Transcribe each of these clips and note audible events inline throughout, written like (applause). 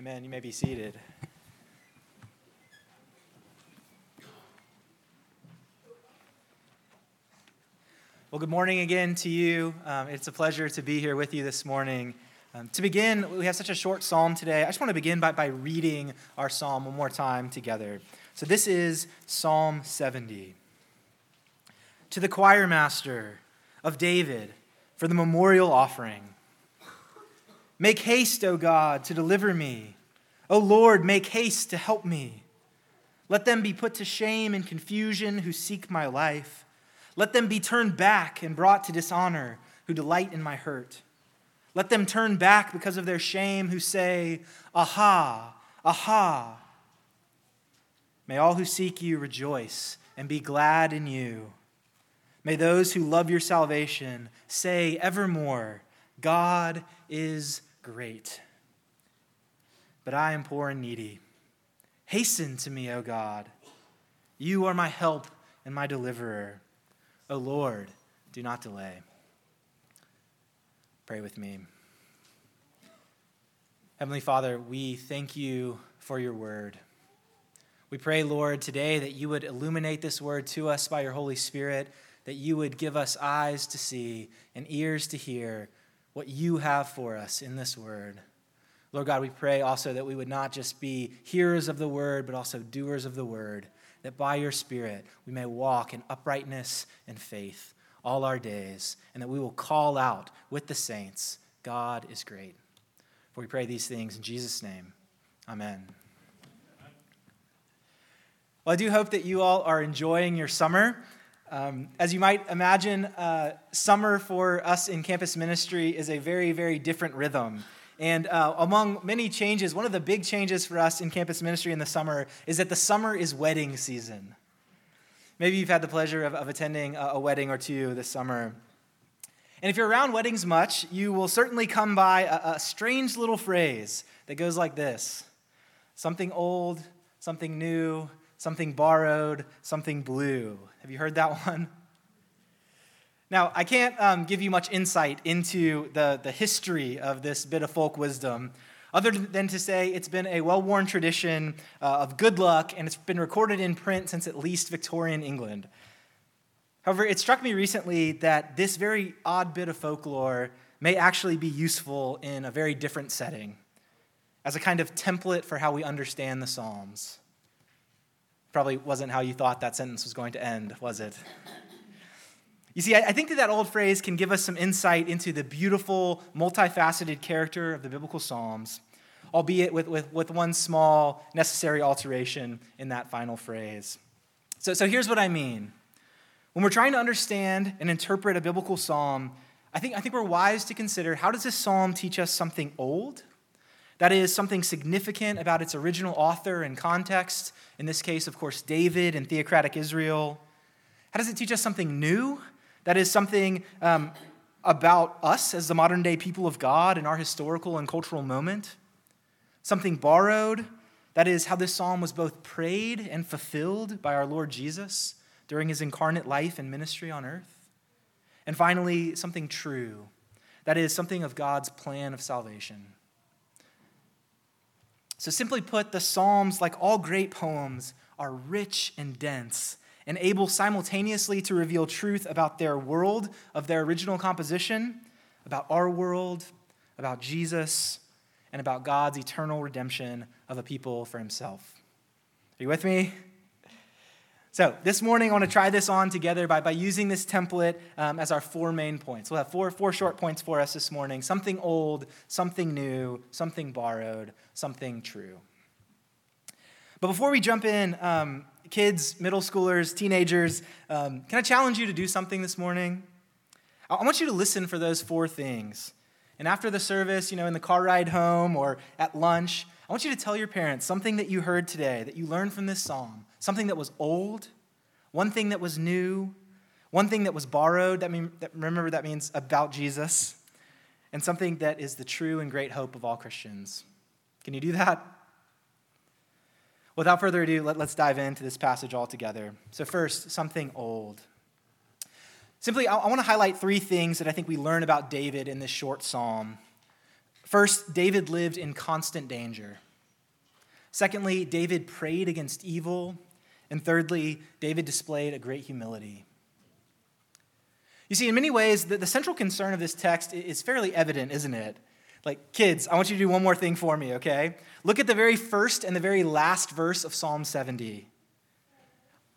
Amen. You may be seated. Well, good morning again to you. Um, it's a pleasure to be here with you this morning. Um, to begin, we have such a short psalm today. I just want to begin by, by reading our psalm one more time together. So, this is Psalm 70. To the choir master of David for the memorial offering. Make haste, O God, to deliver me. O Lord, make haste to help me. Let them be put to shame and confusion who seek my life. Let them be turned back and brought to dishonor who delight in my hurt. Let them turn back because of their shame who say, Aha, aha. May all who seek you rejoice and be glad in you. May those who love your salvation say evermore, God is great. But I am poor and needy. Hasten to me, O God. You are my help and my deliverer. O Lord, do not delay. Pray with me. Heavenly Father, we thank you for your word. We pray, Lord, today that you would illuminate this word to us by your Holy Spirit, that you would give us eyes to see and ears to hear what you have for us in this word. Lord God, we pray also that we would not just be hearers of the word, but also doers of the word, that by your Spirit we may walk in uprightness and faith all our days, and that we will call out with the saints, God is great. For we pray these things in Jesus' name. Amen. Well, I do hope that you all are enjoying your summer. Um, as you might imagine, uh, summer for us in campus ministry is a very, very different rhythm. And uh, among many changes, one of the big changes for us in campus ministry in the summer is that the summer is wedding season. Maybe you've had the pleasure of, of attending a, a wedding or two this summer. And if you're around weddings much, you will certainly come by a, a strange little phrase that goes like this something old, something new, something borrowed, something blue. Have you heard that (laughs) one? Now, I can't um, give you much insight into the, the history of this bit of folk wisdom, other than to say it's been a well worn tradition uh, of good luck and it's been recorded in print since at least Victorian England. However, it struck me recently that this very odd bit of folklore may actually be useful in a very different setting as a kind of template for how we understand the Psalms. Probably wasn't how you thought that sentence was going to end, was it? You see, I think that that old phrase can give us some insight into the beautiful, multifaceted character of the biblical Psalms, albeit with, with, with one small necessary alteration in that final phrase. So, so here's what I mean. When we're trying to understand and interpret a biblical psalm, I think, I think we're wise to consider how does this psalm teach us something old that is something significant about its original author and context, in this case, of course, David and theocratic Israel. How does it teach us something new? That is something um, about us as the modern day people of God in our historical and cultural moment. Something borrowed. That is how this psalm was both prayed and fulfilled by our Lord Jesus during his incarnate life and ministry on earth. And finally, something true. That is something of God's plan of salvation. So, simply put, the Psalms, like all great poems, are rich and dense and able simultaneously to reveal truth about their world of their original composition, about our world, about Jesus, and about God's eternal redemption of a people for himself. Are you with me? So, this morning, I want to try this on together by, by using this template um, as our four main points. We'll have four, four short points for us this morning something old, something new, something borrowed, something true. But before we jump in, um, kids, middle schoolers, teenagers, um, can I challenge you to do something this morning? I want you to listen for those four things. And after the service, you know, in the car ride home or at lunch, I want you to tell your parents something that you heard today, that you learned from this psalm, something that was old, one thing that was new, one thing that was borrowed. That mean, that, remember, that means about Jesus, and something that is the true and great hope of all Christians. Can you do that? Without further ado, let, us dive into this passage altogether. So, first, something old. Simply, I, I want to highlight three things that I think we learn about David in this short psalm. First, David lived in constant danger. Secondly, David prayed against evil. And thirdly, David displayed a great humility. You see, in many ways, the, the central concern of this text is fairly evident, isn't it? Like, kids, I want you to do one more thing for me, okay? Look at the very first and the very last verse of Psalm 70.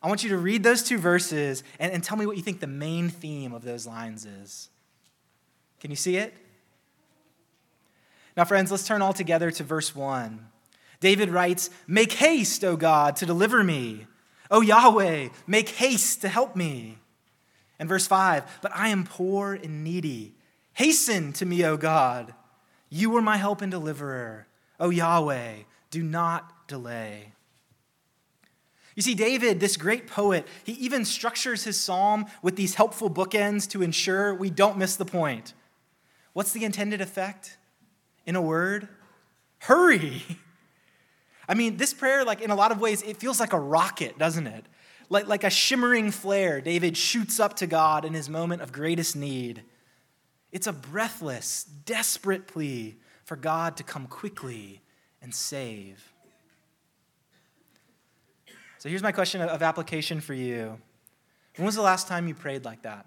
I want you to read those two verses and, and tell me what you think the main theme of those lines is. Can you see it? Now, friends, let's turn all together to verse 1. David writes, Make haste, O God, to deliver me. O Yahweh, make haste to help me. And verse 5, But I am poor and needy. Hasten to me, O God. You are my help and deliverer. O Yahweh, do not delay. You see, David, this great poet, he even structures his psalm with these helpful bookends to ensure we don't miss the point. What's the intended effect? In a word, hurry. (laughs) I mean, this prayer, like in a lot of ways, it feels like a rocket, doesn't it? Like, like a shimmering flare, David shoots up to God in his moment of greatest need. It's a breathless, desperate plea for God to come quickly and save. So here's my question of application for you. When was the last time you prayed like that?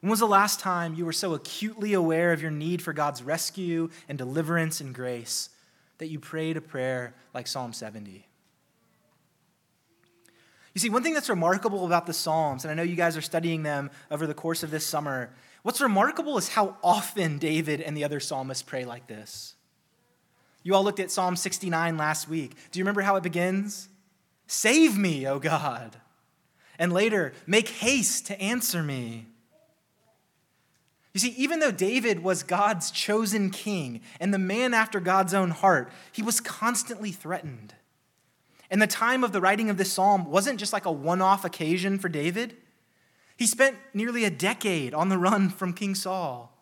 When was the last time you were so acutely aware of your need for God's rescue and deliverance and grace that you prayed a prayer like Psalm 70? You see, one thing that's remarkable about the Psalms, and I know you guys are studying them over the course of this summer, what's remarkable is how often David and the other psalmists pray like this. You all looked at Psalm 69 last week. Do you remember how it begins? Save me, O God. And later, make haste to answer me. You see, even though David was God's chosen king and the man after God's own heart, he was constantly threatened. And the time of the writing of this psalm wasn't just like a one off occasion for David. He spent nearly a decade on the run from King Saul.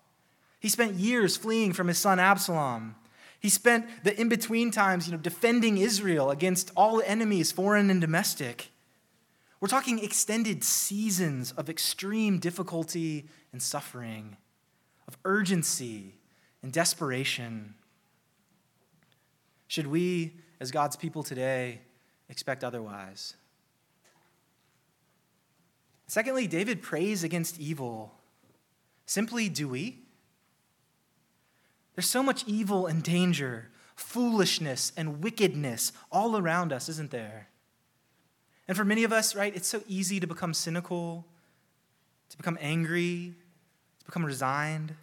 He spent years fleeing from his son Absalom. He spent the in between times, you know, defending Israel against all enemies, foreign and domestic. We're talking extended seasons of extreme difficulty and suffering, of urgency and desperation. Should we, as God's people today, expect otherwise? Secondly, David prays against evil. Simply, do we? There's so much evil and danger, foolishness and wickedness all around us, isn't there? And for many of us, right, it's so easy to become cynical, to become angry, become resigned.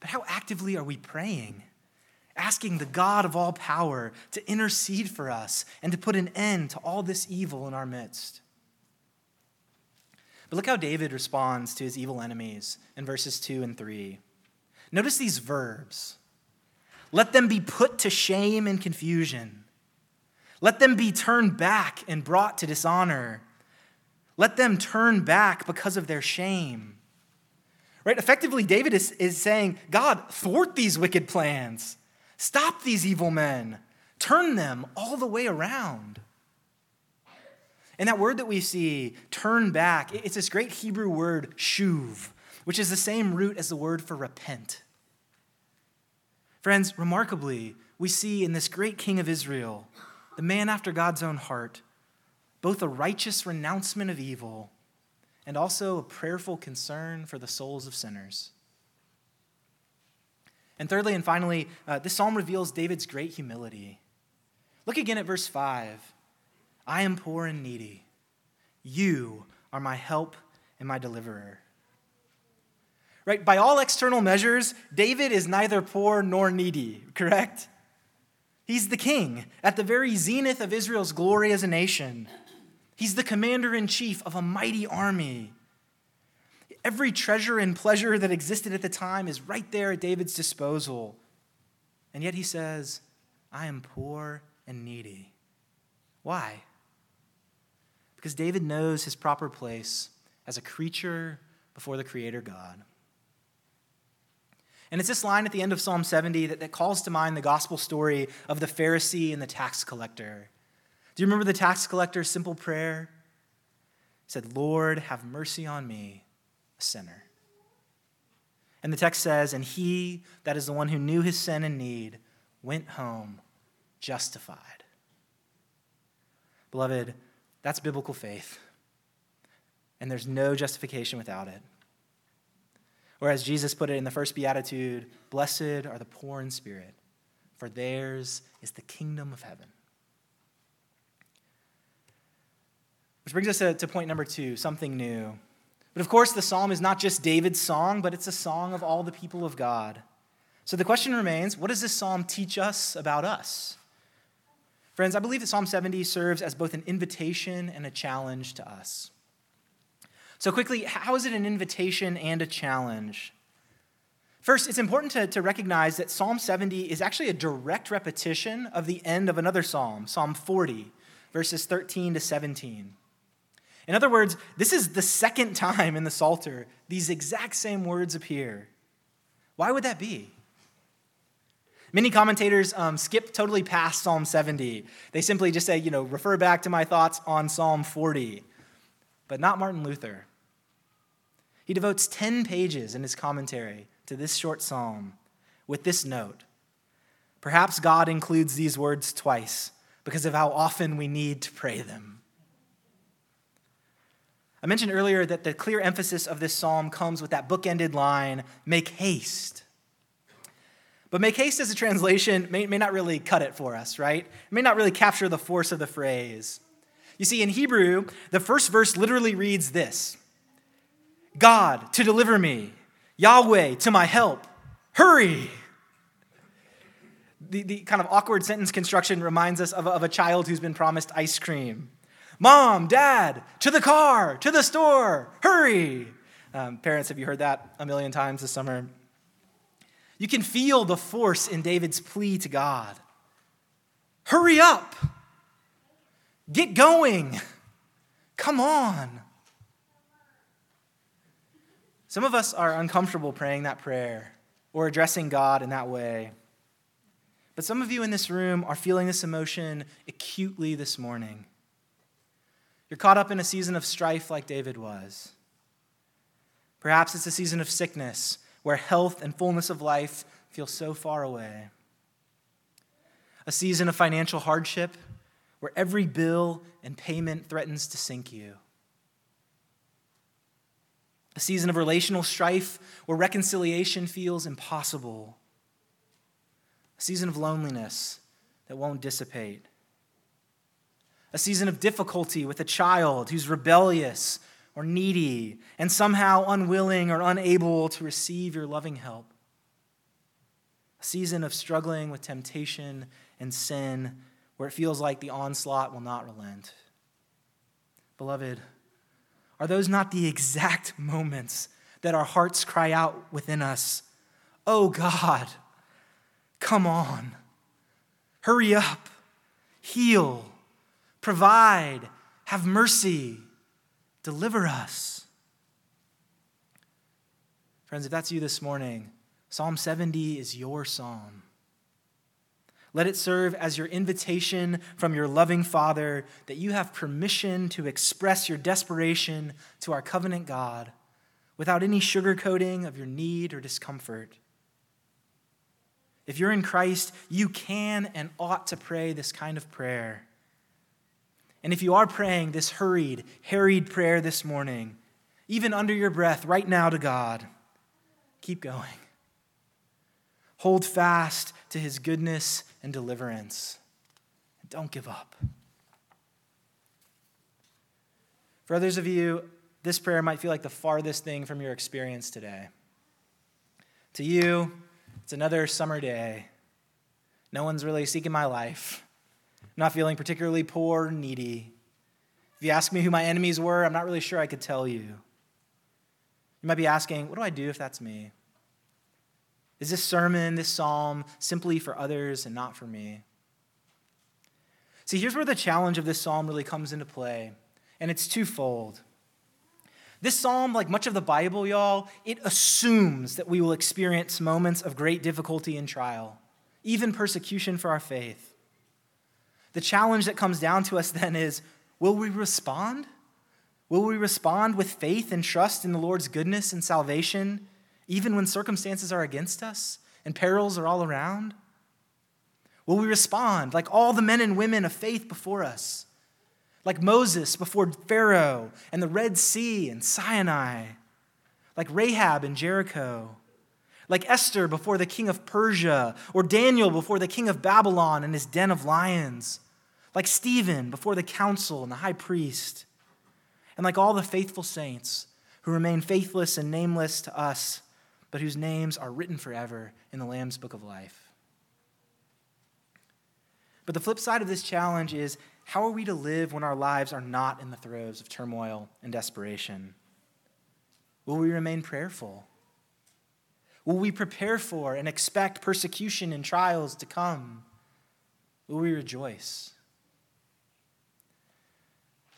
But how actively are we praying? Asking the God of all power to intercede for us and to put an end to all this evil in our midst. But look how David responds to his evil enemies in verses 2 and 3. Notice these verbs. Let them be put to shame and confusion. Let them be turned back and brought to dishonor. Let them turn back because of their shame. Right? Effectively, David is, is saying, God, thwart these wicked plans. Stop these evil men. Turn them all the way around. And that word that we see, turn back, it's this great Hebrew word, shuv, which is the same root as the word for repent. Friends, remarkably, we see in this great king of Israel, the man after God's own heart, both a righteous renouncement of evil and also a prayerful concern for the souls of sinners. And thirdly and finally, uh, this psalm reveals David's great humility. Look again at verse 5. I am poor and needy. You are my help and my deliverer. Right? By all external measures, David is neither poor nor needy, correct? He's the king at the very zenith of Israel's glory as a nation. He's the commander in chief of a mighty army. Every treasure and pleasure that existed at the time is right there at David's disposal. And yet he says, I am poor and needy. Why? Because David knows his proper place as a creature before the Creator God. And it's this line at the end of Psalm 70 that, that calls to mind the gospel story of the Pharisee and the tax collector. Do you remember the tax collector's simple prayer? He said, Lord, have mercy on me, a sinner. And the text says, And he, that is the one who knew his sin and need, went home justified. Beloved, that's biblical faith. And there's no justification without it. Or as Jesus put it in the first beatitude, blessed are the poor in spirit, for theirs is the kingdom of heaven. Which brings us to, to point number two something new. But of course, the psalm is not just David's song, but it's a song of all the people of God. So the question remains what does this psalm teach us about us? Friends, I believe that Psalm 70 serves as both an invitation and a challenge to us. So, quickly, how is it an invitation and a challenge? First, it's important to, to recognize that Psalm 70 is actually a direct repetition of the end of another psalm, Psalm 40, verses 13 to 17. In other words, this is the second time in the Psalter these exact same words appear. Why would that be? Many commentators um, skip totally past Psalm 70. They simply just say, you know, refer back to my thoughts on Psalm 40. But not Martin Luther. He devotes 10 pages in his commentary to this short psalm with this note Perhaps God includes these words twice because of how often we need to pray them. I mentioned earlier that the clear emphasis of this psalm comes with that bookended line make haste. But make haste as a translation may, may not really cut it for us, right? It may not really capture the force of the phrase. You see, in Hebrew, the first verse literally reads this God to deliver me, Yahweh to my help, hurry. The, the kind of awkward sentence construction reminds us of, of a child who's been promised ice cream. Mom, dad, to the car, to the store, hurry. Um, parents, have you heard that a million times this summer? You can feel the force in David's plea to God. Hurry up. Get going. Come on. Some of us are uncomfortable praying that prayer or addressing God in that way. But some of you in this room are feeling this emotion acutely this morning. You're caught up in a season of strife like David was. Perhaps it's a season of sickness where health and fullness of life feel so far away. A season of financial hardship where every bill and payment threatens to sink you. A season of relational strife where reconciliation feels impossible. A season of loneliness that won't dissipate a season of difficulty with a child who's rebellious or needy and somehow unwilling or unable to receive your loving help. A season of struggling with temptation and sin where it feels like the onslaught will not relent. Beloved, are those not the exact (laughs) moments that our hearts cry out within us? Oh God, come on, hurry up, heal provide, have mercy, deliver us. Friends, if that's you this morning, Psalm 70 is your psalm. Let it serve as your invitation from your loving Father that you have permission to express your desperation to our covenant God without any sugarcoating of your need or discomfort. If you're in Christ, you can and ought to pray this kind of prayer. And if you are praying this hurried, harried prayer this morning, even under your breath right now to God, keep going. Hold fast to his goodness and deliverance. Don't give up. For others of you, this prayer might feel like the farthest thing from your experience today. To you, it's another summer day. No one's really seeking my life not feeling particularly poor needy. If you ask me who my enemies were, I'm not really sure I could tell you. You might be asking, what do I do if that's me? Is this sermon, this psalm, simply for others and not for me? See, here's where the challenge of this psalm really comes into play, and it's twofold. This psalm, like much of the Bible, y'all, it assumes that we will experience moments of great difficulty and trial, even persecution for our faith. The challenge that comes down to us then is will we respond? Will we respond with faith and trust in the Lord's goodness and salvation, even when circumstances are against us and perils are all around? Will we respond like all the men and women of faith before us? Like Moses before Pharaoh and the Red Sea and Sinai? Like Rahab in Jericho? Like Esther before the king of Persia? Or Daniel before the king of Babylon and his den of lions? Like Stephen before the council and the high priest? And like all the faithful saints who remain faithless and nameless to us, but whose names are written forever in the Lamb's book of life? But the flip side of this challenge is how are we to live when our lives are not in the throes of turmoil and desperation? Will we remain prayerful? Will we prepare for and expect persecution and trials to come? Will we rejoice?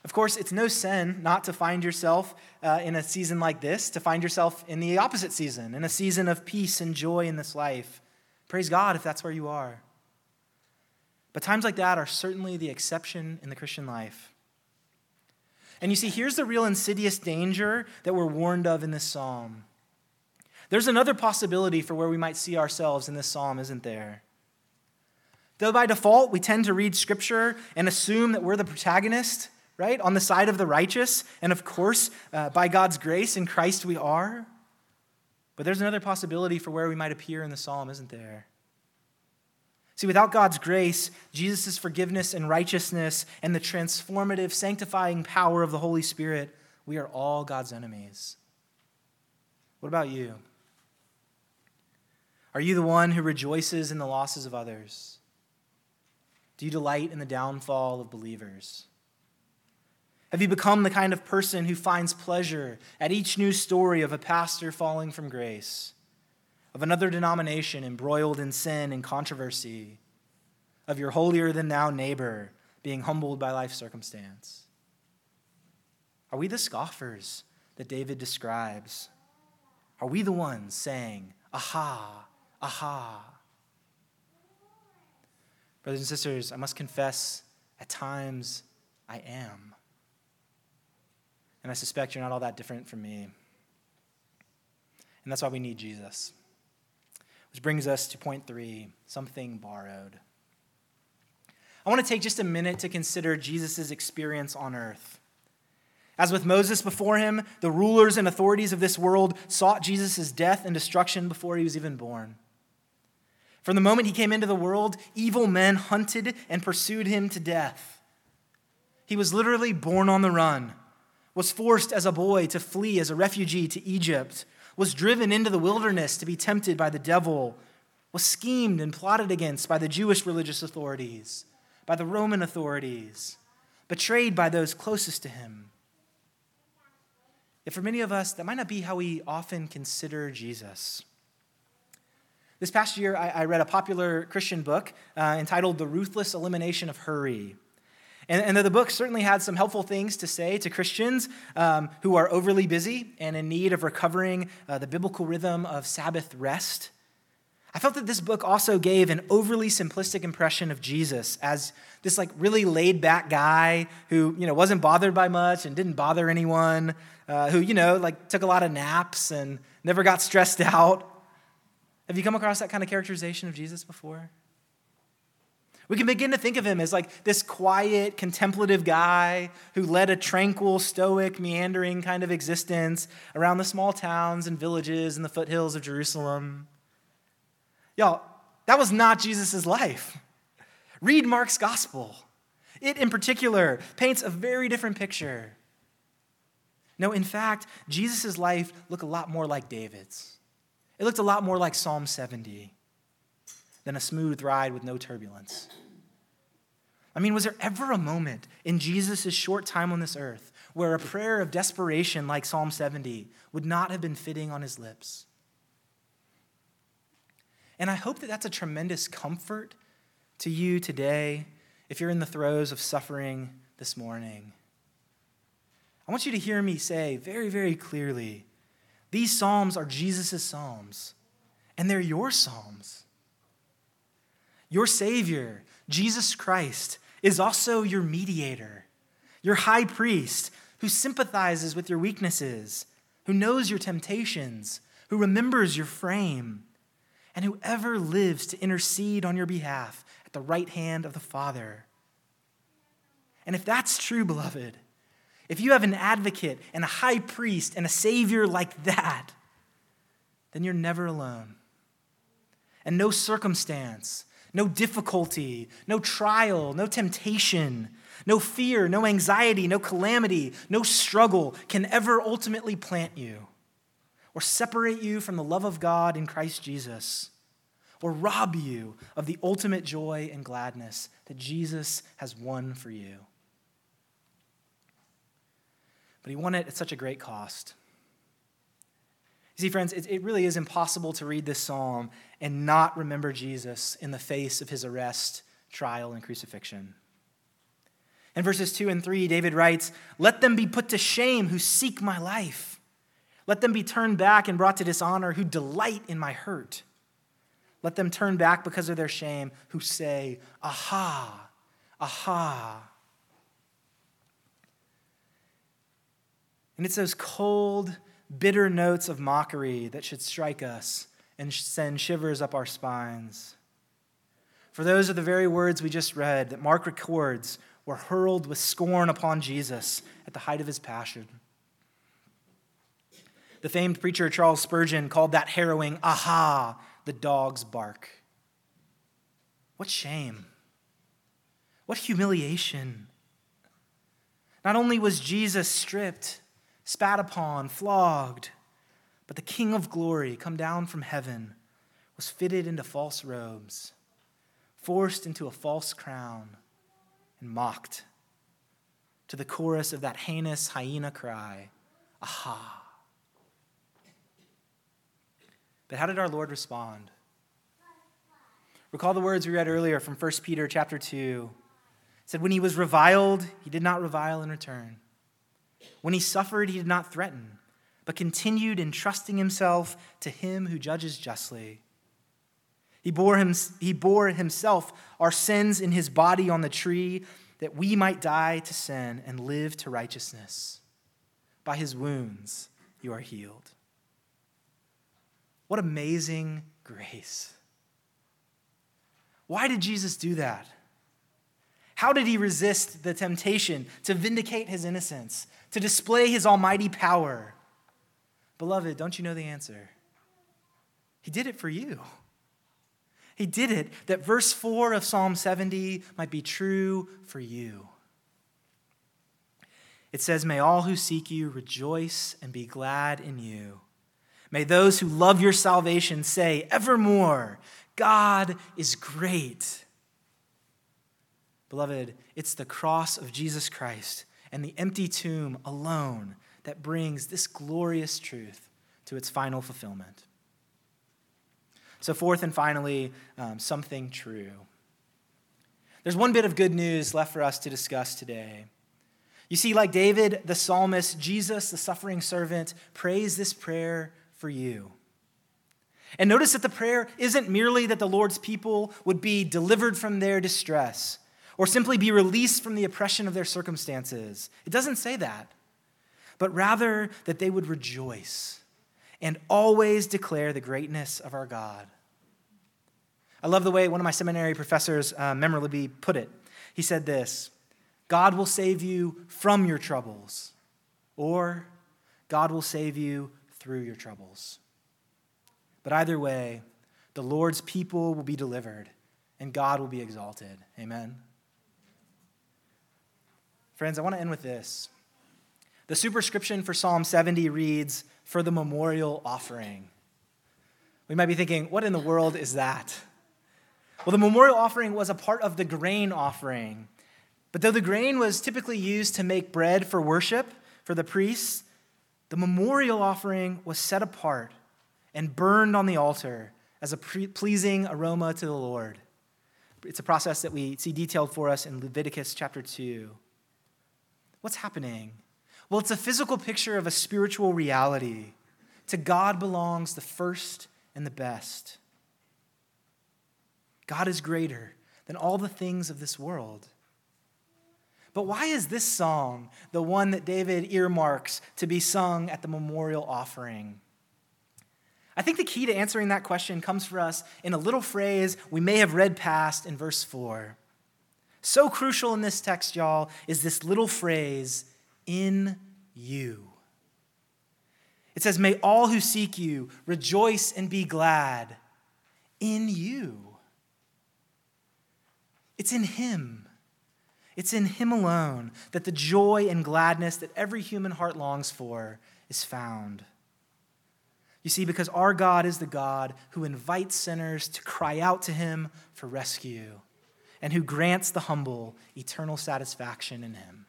Of course, it's no sin not to find yourself uh, in a season like this, to find yourself in the opposite season, in a season of peace and joy in this life. Praise God if that's where you are. But times like that are certainly the exception in the Christian life. And you see, here's the real insidious danger that we're warned of in this psalm. There's another possibility for where we might see ourselves in this psalm, isn't there? Though by default we tend to read scripture and assume that we're the protagonist, right, on the side of the righteous, and of course, uh, by God's grace in Christ we are. But there's another possibility for where we might appear in the psalm, isn't there? See, without God's grace, Jesus' forgiveness and righteousness, and the transformative, sanctifying power of the Holy Spirit, we are all God's enemies. What about you? Are you the one who rejoices in the losses of others? Do you delight in the downfall of believers? Have you become the kind of person who finds pleasure at each new story of a pastor falling from grace? of another denomination embroiled in sin and controversy, of your holier than thou neighbor being humbled by life circumstance? Are we the scoffers that David describes? Are we the ones saying, aha, aha? Brothers and sisters, I must confess, at times I am. And I suspect you're not all that different from me. And that's why we need Jesus. Which brings us to point three something borrowed. I want to take just a minute to consider Jesus' experience on earth. As with Moses before him, the rulers and authorities of this world sought Jesus' death and destruction before he was even born. From the moment he came into the world, evil men hunted and pursued him to death. He was literally born on the run, was forced as a boy to flee as a refugee to Egypt, was driven into the wilderness to be tempted by the devil, was schemed and plotted against by the Jewish religious authorities, by the Roman authorities, betrayed by those closest to him. Yet for many of us, that might not be how we often consider Jesus. This past year, I, read a popular Christian book uh, entitled The Ruthless Elimination of Hurry. And, and the book certainly had some helpful things to say to Christians um, who are overly busy and in need of recovering uh, the biblical rhythm of Sabbath rest. I felt that this book also gave an overly simplistic impression of Jesus as this like really laid back guy who you know wasn't bothered by much and didn't bother anyone, uh, who you know like took a lot of naps and never got stressed (laughs) out. Have you come across that kind of characterization of Jesus before? We can begin to think of him as like this quiet, contemplative guy who led a tranquil, stoic, meandering kind of existence around the small towns and villages in the foothills of Jerusalem. Y'all, that was not Jesus' life. Read Mark's gospel. It, in particular, paints a very different picture. No, in fact, Jesus' life looked a lot more like David's. It looked a lot more like Psalm 70 than a smooth ride with no turbulence. I mean, was there ever a moment in Jesus' short time on this earth where a prayer of desperation like Psalm 70 would not have been fitting on his lips? And I hope that that's a tremendous comfort to you today if you're in the throes of suffering this morning. I want you to hear me say very, very clearly these Psalms are Jesus' Psalms, and they're your Psalms. Your Savior, Jesus Christ, is also your mediator, your high priest who sympathizes with your weaknesses, who knows your temptations, who remembers your frame, and who ever lives to intercede on your behalf at the right hand of the Father. And if that's true, beloved, if you have an advocate and a high priest and a savior like that, then you're never alone. And no circumstance, no difficulty, no trial, no temptation, no fear, no anxiety, no calamity, no struggle can ever ultimately plant you or separate you from the love of God in Christ Jesus or rob you of the ultimate joy and gladness that Jesus has won for you. But he won it at such a great cost. You see, friends, it, it really is impossible to read this psalm and not remember Jesus in the face of his arrest, trial, and crucifixion. In verses 2 and 3, David writes, Let them be put to shame who seek my life. Let them be turned back and brought to dishonor who delight in my hurt. Let them turn back because of their shame who say, Aha, aha. And it's those cold, bitter notes of mockery that should strike us and send shivers up our spines. For those are the very words we just read that Mark records were hurled with scorn upon Jesus at the height of his passion. The famed preacher Charles Spurgeon called that harrowing, aha, the dog's bark. What shame! What humiliation! Not only was Jesus stripped, spat upon, flogged, but the King of glory, come down from heaven, was fitted into false robes, forced into a false crown and mocked to the chorus of that heinous hyena cry, Aha! But how did our Lord respond? Recall the words we read earlier from 1 Peter chapter 2. It said, When he was reviled, he did not revile in return. When he suffered, he did not threaten, but continued entrusting himself to him who judges justly. He bore, him, he bore himself our sins in his body on the tree that we might die to sin and live to righteousness. By his wounds you are healed. What amazing grace. Why did Jesus do that? How did he resist the temptation to vindicate his innocence, to display his almighty power? Beloved, don't you know the answer? He did it for you. He did it that verse 4 of Psalm 70 might be true for you. It says, May all who seek you rejoice and be glad in you. May those who love your salvation say evermore, God is great. Beloved, it's the cross of Jesus Christ and the empty tomb alone that brings this glorious truth to its final fulfillment. So, fourth and finally, um, something true. There's one bit of good news left for us to discuss today. You see, like David, the psalmist, Jesus, the suffering servant, prays this prayer for you. And notice that the prayer isn't merely that the Lord's people would be delivered from their distress or simply be released from the oppression of their circumstances. It doesn't say that, but rather that they would rejoice and always declare the greatness of our God. I love the way one of my seminary professors uh, memorably put it. He said this God will save you from your troubles, or God will save you through your troubles. But either way, the Lord's people will be delivered and God will be exalted. Amen. Friends, I want to end with this. The superscription for Psalm 70 reads, for the memorial offering. We might be thinking, what in the world is that? Well, the memorial offering was a part of the grain offering. But though the grain was typically used to make bread for worship for the priests, the memorial offering was set apart and burned on the altar as a pleasing aroma to the Lord. It's a process that we see detailed for us in Leviticus chapter 2. What's happening? Well, it's a physical picture of a spiritual reality. To God belongs the first and the best. God is greater than all the things of this world. But why is this song the one that David earmarks to be sung at the memorial offering? I think the key to answering that question comes for us in a little phrase we may have read past in verse 4. So crucial in this text, y'all, is this little phrase, in you. It says, May all who seek you rejoice and be glad in you. It's in Him. It's in Him alone that the joy and gladness that every human heart longs for is found. You see, because our God is the God who invites sinners to cry out to Him for rescue and who grants the humble eternal satisfaction in Him.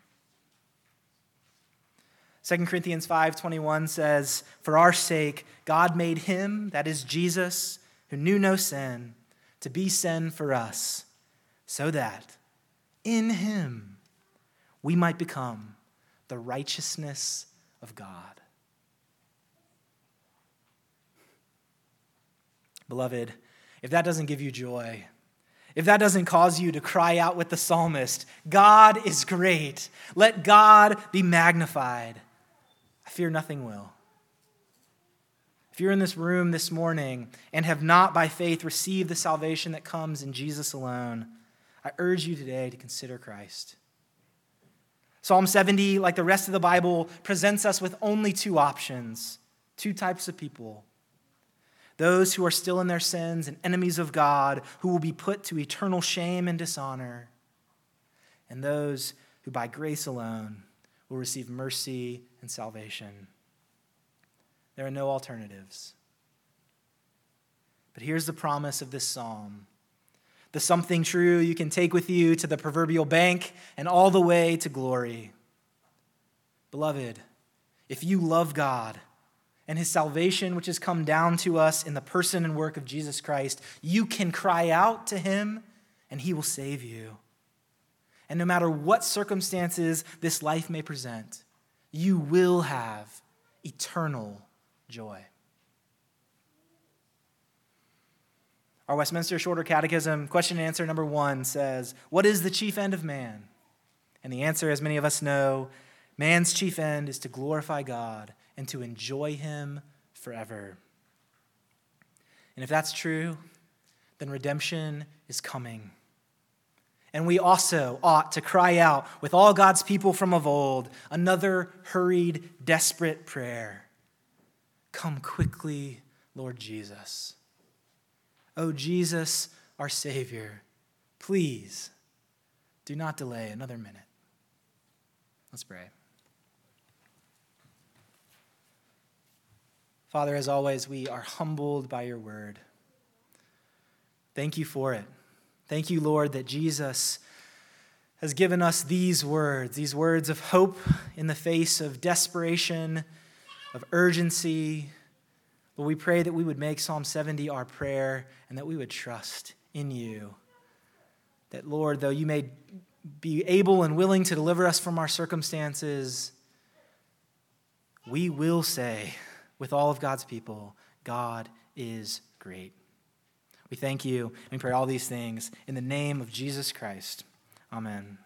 2 Corinthians 5:21 says, "For our sake God made him, that is Jesus, who knew no sin, to be sin for us, so that in him we might become the righteousness of God." Beloved, if that doesn't give you joy, if that doesn't cause you to cry out with the psalmist, God is great, let God be magnified, I fear nothing will. If you're in this room this morning and have not by faith received the salvation that comes in Jesus alone, I urge you today to consider Christ. Psalm 70, like the rest of the Bible, presents us with only two options, two types of people those who are still in their sins and enemies of God, who will be put to eternal shame and dishonor, and those who by grace alone will receive mercy and salvation. There are no alternatives. But here's the promise of this psalm the something true you can take with you to the proverbial bank and all the way to glory. Beloved, if you love God, and his salvation, which has come down to us in the person and work of Jesus Christ, you can cry out to him and he will save you. And no matter what circumstances this life may present, you will have eternal joy. Our Westminster Shorter Catechism, question and answer number one says, What is the chief end of man? And the answer, as many of us know, man's chief end is to glorify God and to enjoy Him forever. And if that's true, then redemption is coming. And we also ought to cry out with all God's people from of old another hurried, desperate prayer Come quickly, Lord Jesus. Oh, Jesus, our Savior, please do not delay another minute. Let's pray. Father, as always, we are humbled by your word. Thank you for it. Thank you, Lord, that Jesus has given us these words, these words of hope in the face of desperation, of urgency. But we pray that we would make Psalm 70 our prayer and that we would trust in you. That, Lord, though you may be able and willing to deliver us from our circumstances, we will say, with all of God's people, God is great. We thank you and we pray all these things in the name of Jesus Christ. Amen.